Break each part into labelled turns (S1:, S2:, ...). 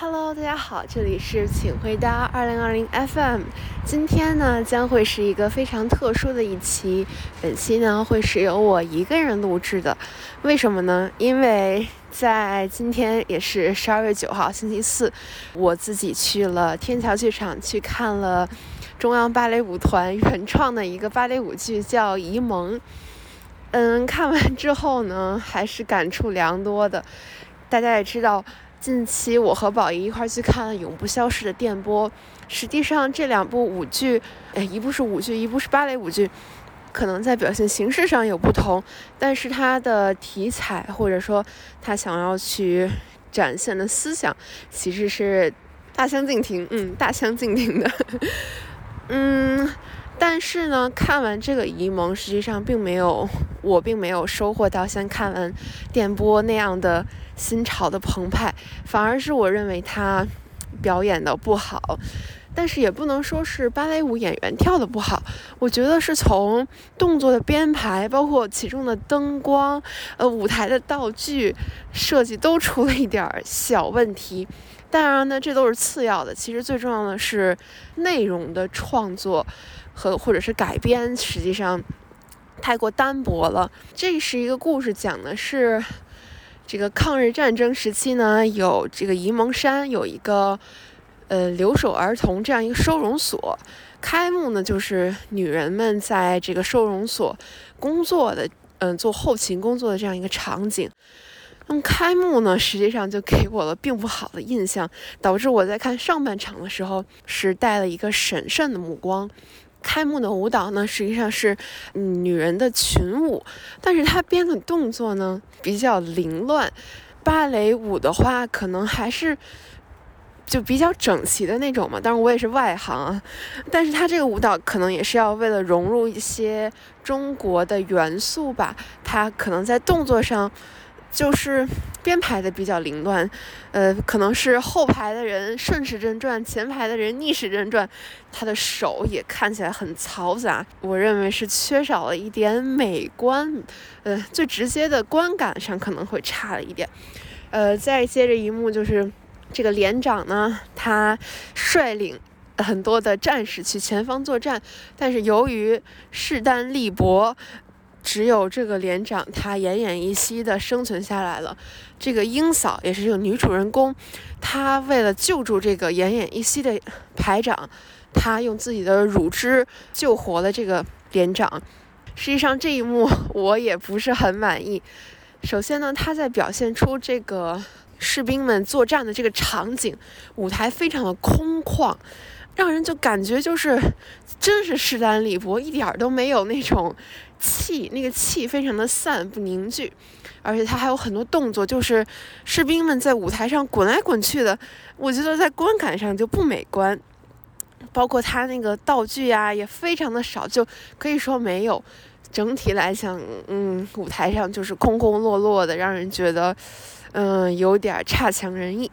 S1: Hello，大家好，这里是请回答二零二零 FM。今天呢将会是一个非常特殊的一期，本期呢会是由我一个人录制的。为什么呢？因为在今天也是十二月九号星期四，我自己去了天桥剧场去看了中央芭蕾舞团原创的一个芭蕾舞剧，叫《沂蒙》。嗯，看完之后呢，还是感触良多的。大家也知道。近期我和宝仪一块去看《永不消逝的电波》，实际上这两部舞剧，哎，一部是舞剧，一部是芭蕾舞剧，可能在表现形式上有不同，但是它的题材或者说他想要去展现的思想，其实是大相径庭，嗯，大相径庭的，嗯。但是呢，看完这个《沂蒙》，实际上并没有，我并没有收获到像看完电波那样的心潮的澎湃，反而是我认为他表演的不好。但是也不能说是芭蕾舞演员跳的不好，我觉得是从动作的编排，包括其中的灯光，呃，舞台的道具设计都出了一点小问题。当然呢，这都是次要的，其实最重要的是内容的创作。和或者是改编，实际上太过单薄了。这是一个故事，讲的是这个抗日战争时期呢，有这个沂蒙山有一个呃留守儿童这样一个收容所。开幕呢，就是女人们在这个收容所工作的，嗯，做后勤工作的这样一个场景。那么开幕呢，实际上就给我了并不好的印象，导致我在看上半场的时候是带了一个审慎的目光。开幕的舞蹈呢，实际上是女人的群舞，但是她编的动作呢比较凌乱。芭蕾舞的话，可能还是就比较整齐的那种嘛。当然我也是外行啊，但是她这个舞蹈可能也是要为了融入一些中国的元素吧，她可能在动作上。就是编排的比较凌乱，呃，可能是后排的人顺时针转，前排的人逆时针转，他的手也看起来很嘈杂。我认为是缺少了一点美观，呃，最直接的观感上可能会差了一点。呃，再接着一幕就是这个连长呢，他率领很多的战士去前方作战，但是由于势单力薄。只有这个连长他奄奄一息的生存下来了。这个英嫂也是这个女主人公，她为了救助这个奄奄一息的排长，她用自己的乳汁救活了这个连长。实际上这一幕 我也不是很满意。首先呢，他在表现出这个士兵们作战的这个场景，舞台非常的空旷。让人就感觉就是，真是势单力薄，一点儿都没有那种气，那个气非常的散不凝聚，而且他还有很多动作，就是士兵们在舞台上滚来滚去的，我觉得在观感上就不美观。包括他那个道具啊，也非常的少，就可以说没有。整体来讲，嗯，舞台上就是空空落落的，让人觉得，嗯，有点差强人意。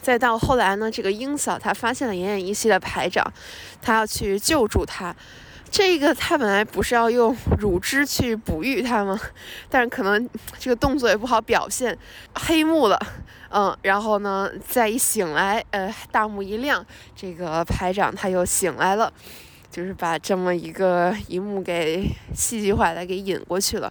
S1: 再到后来呢，这个英嫂她发现了奄奄一息的排长，她要去救助他。这个他本来不是要用乳汁去哺育他吗？但是可能这个动作也不好表现，黑幕了。嗯，然后呢，再一醒来，呃，大幕一亮，这个排长他又醒来了，就是把这么一个一幕给戏剧化的给引过去了。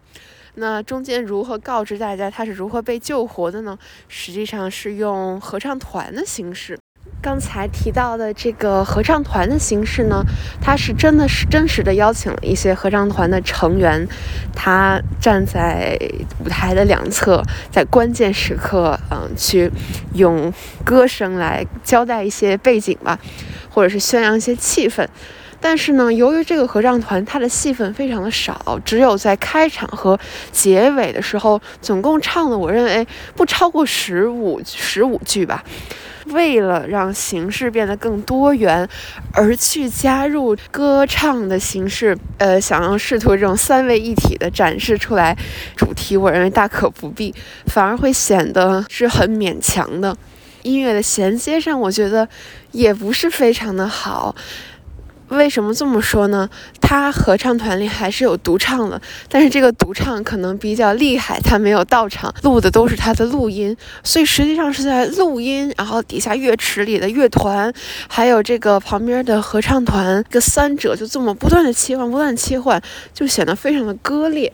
S1: 那中间如何告知大家他是如何被救活的呢？实际上是用合唱团的形式。刚才提到的这个合唱团的形式呢，它是真的是真实的邀请了一些合唱团的成员，他站在舞台的两侧，在关键时刻，嗯，去用歌声来交代一些背景吧，或者是宣扬一些气氛。但是呢，由于这个合唱团它的戏份非常的少，只有在开场和结尾的时候，总共唱了我认为不超过十五十五句吧。为了让形式变得更多元，而去加入歌唱的形式，呃，想要试图这种三位一体的展示出来主题，我认为大可不必，反而会显得是很勉强的。音乐的衔接上，我觉得也不是非常的好。为什么这么说呢？他合唱团里还是有独唱的，但是这个独唱可能比较厉害，他没有到场，录的都是他的录音，所以实际上是在录音，然后底下乐池里的乐团，还有这个旁边的合唱团，这三者就这么不断的切换，不断切换，就显得非常的割裂。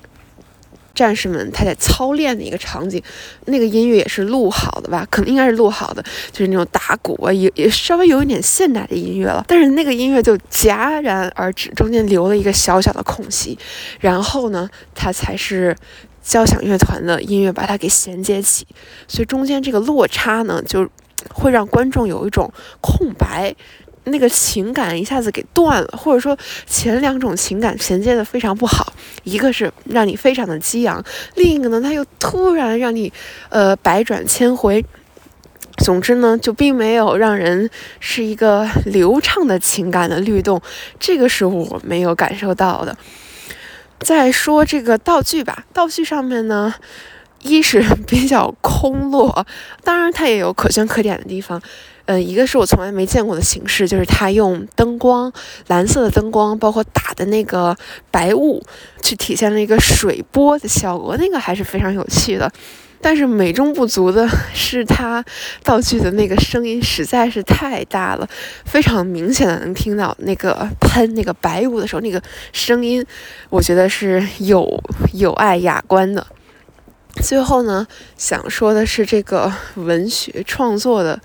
S1: 战士们他在操练的一个场景，那个音乐也是录好的吧？可能应该是录好的，就是那种打鼓啊，也也稍微有一点现代的音乐了。但是那个音乐就戛然而止，中间留了一个小小的空隙，然后呢，它才是交响乐团的音乐把它给衔接起，所以中间这个落差呢，就会让观众有一种空白。那个情感一下子给断了，或者说前两种情感衔接的非常不好，一个是让你非常的激昂，另一个呢，它又突然让你，呃，百转千回。总之呢，就并没有让人是一个流畅的情感的律动，这个是我没有感受到的。再说这个道具吧，道具上面呢，一是比较空落，当然它也有可圈可点的地方。嗯，一个是我从来没见过的形式，就是他用灯光，蓝色的灯光，包括打的那个白雾，去体现了一个水波的效果，那个还是非常有趣的。但是美中不足的 是，他道具的那个声音实在是太大了，非常明显的能听到那个喷那个白雾的时候那个声音，我觉得是有有碍雅观的。最后呢，想说的是这个文学创作的。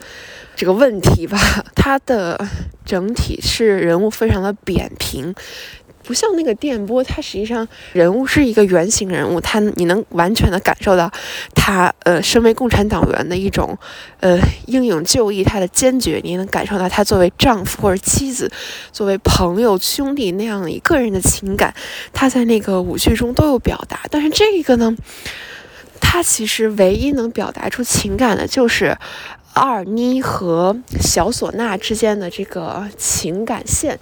S1: 这个问题吧，它的整体是人物非常的扁平，不像那个电波，它实际上人物是一个原型人物，他你能完全的感受到他呃身为共产党员的一种呃英勇就义，他的坚决，你能感受到他作为丈夫或者妻子，作为朋友兄弟那样一个人的情感，他在那个舞剧中都有表达，但是这个呢，他其实唯一能表达出情感的就是。二妮和小唢呐之间的这个情感线，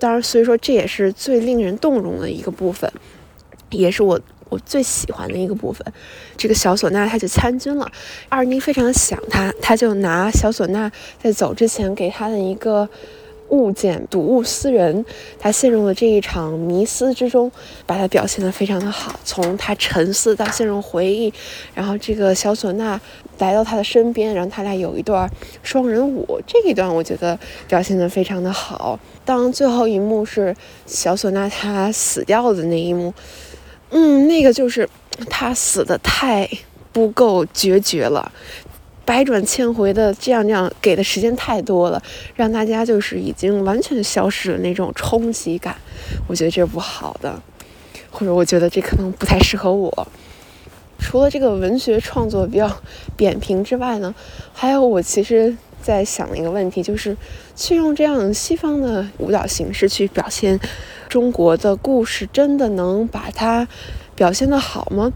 S1: 当然，所以说这也是最令人动容的一个部分，也是我我最喜欢的一个部分。这个小唢呐他就参军了，二妮非常想他，他就拿小唢呐在走之前给他的一个。物件睹物思人，他陷入了这一场迷思之中，把他表现得非常的好。从他沉思到陷入回忆，然后这个小唢呐来到他的身边，然后他俩有一段双人舞，这一段我觉得表现得非常的好。当最后一幕是小唢呐他死掉的那一幕，嗯，那个就是他死的太不够决绝了。百转千回的这样这样给的时间太多了，让大家就是已经完全消失了那种冲击感，我觉得这不好的，或者我觉得这可能不太适合我。除了这个文学创作比较扁平之外呢，还有我其实在想的一个问题，就是去用这样西方的舞蹈形式去表现中国的故事，真的能把它表现得好吗？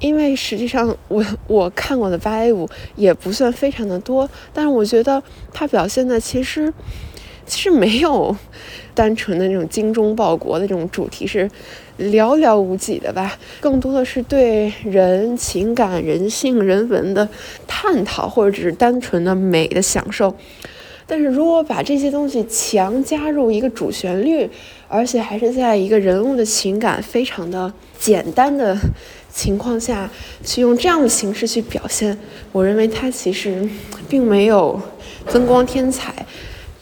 S1: 因为实际上，我我看过的芭蕾舞也不算非常的多，但是我觉得它表现的其实其实没有单纯的那种精忠报国的这种主题是寥寥无几的吧，更多的是对人情感、人性、人文的探讨，或者只是单纯的美的享受。但是如果把这些东西强加入一个主旋律，而且还是在一个人物的情感非常的简单的。情况下去用这样的形式去表现，我认为它其实并没有增光添彩。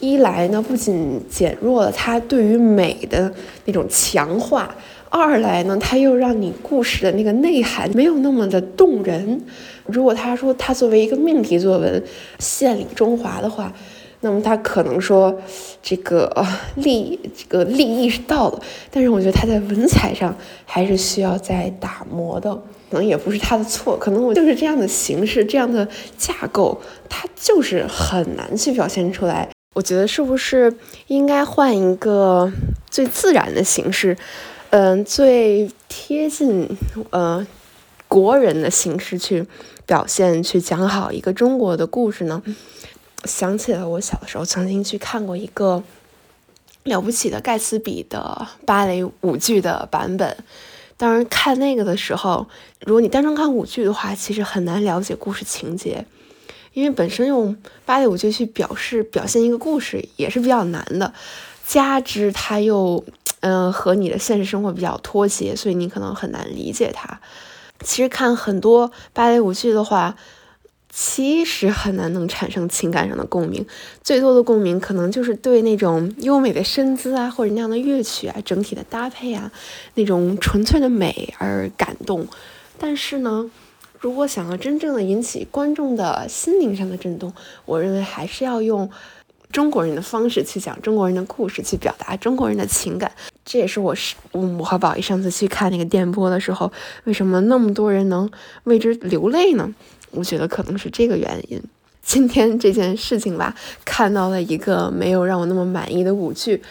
S1: 一来呢，不仅减弱了它对于美的那种强化；二来呢，它又让你故事的那个内涵没有那么的动人。如果他说他作为一个命题作文献礼中华的话。那么他可能说，这个利这个利益是到了，但是我觉得他在文采上还是需要再打磨的，可能也不是他的错，可能我就是这样的形式，这样的架构，它就是很难去表现出来。我觉得是不是应该换一个最自然的形式，嗯，最贴近呃国人的形式去表现，去讲好一个中国的故事呢？想起了我小时候曾经去看过一个了不起的盖茨比的芭蕾舞剧的版本。当然，看那个的时候，如果你单纯看舞剧的话，其实很难了解故事情节，因为本身用芭蕾舞剧去表示表现一个故事也是比较难的。加之它又嗯和你的现实生活比较脱节，所以你可能很难理解它。其实看很多芭蕾舞剧的话。其实很难能产生情感上的共鸣，最多的共鸣可能就是对那种优美的身姿啊，或者那样的乐曲啊，整体的搭配啊，那种纯粹的美而感动。但是呢，如果想要真正的引起观众的心灵上的震动，我认为还是要用中国人的方式去讲中国人的故事，去表达中国人的情感。这也是我是我和宝仪上次去看那个电波的时候，为什么那么多人能为之流泪呢？我觉得可能是这个原因。今天这件事情吧，看到了一个没有让我那么满意的舞剧，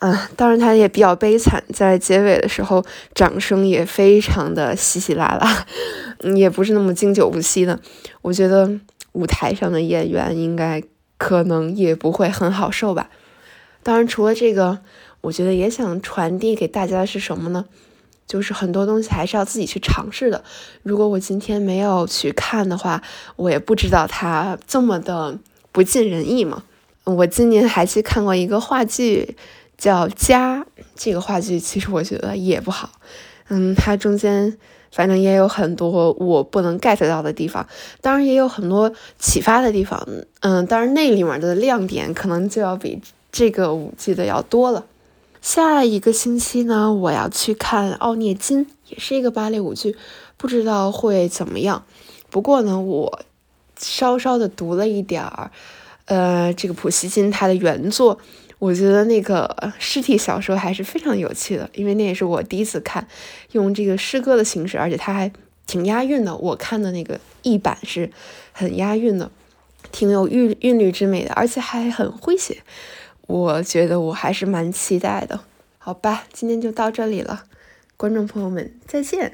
S1: 嗯，当然它也比较悲惨，在结尾的时候，掌声也非常的稀稀拉拉，也不是那么经久不息的。我觉得舞台上的演员应该可能也不会很好受吧。当然，除了这个，我觉得也想传递给大家的是什么呢？就是很多东西还是要自己去尝试的。如果我今天没有去看的话，我也不知道它这么的不尽人意嘛。我今年还去看过一个话剧，叫《家》。这个话剧其实我觉得也不好。嗯，它中间反正也有很多我不能 get 到的地方，当然也有很多启发的地方。嗯，当然那里面的亮点可能就要比这个舞剧的要多了。下一个星期呢，我要去看《奥涅金》，也是一个芭蕾舞剧，不知道会怎么样。不过呢，我稍稍的读了一点儿，呃，这个普希金他的原作，我觉得那个诗体小说还是非常有趣的，因为那也是我第一次看，用这个诗歌的形式，而且它还挺押韵的。我看的那个译版是很押韵的，挺有韵韵律之美的，而且还很诙谐。我觉得我还是蛮期待的，好吧，今天就到这里了，观众朋友们再见。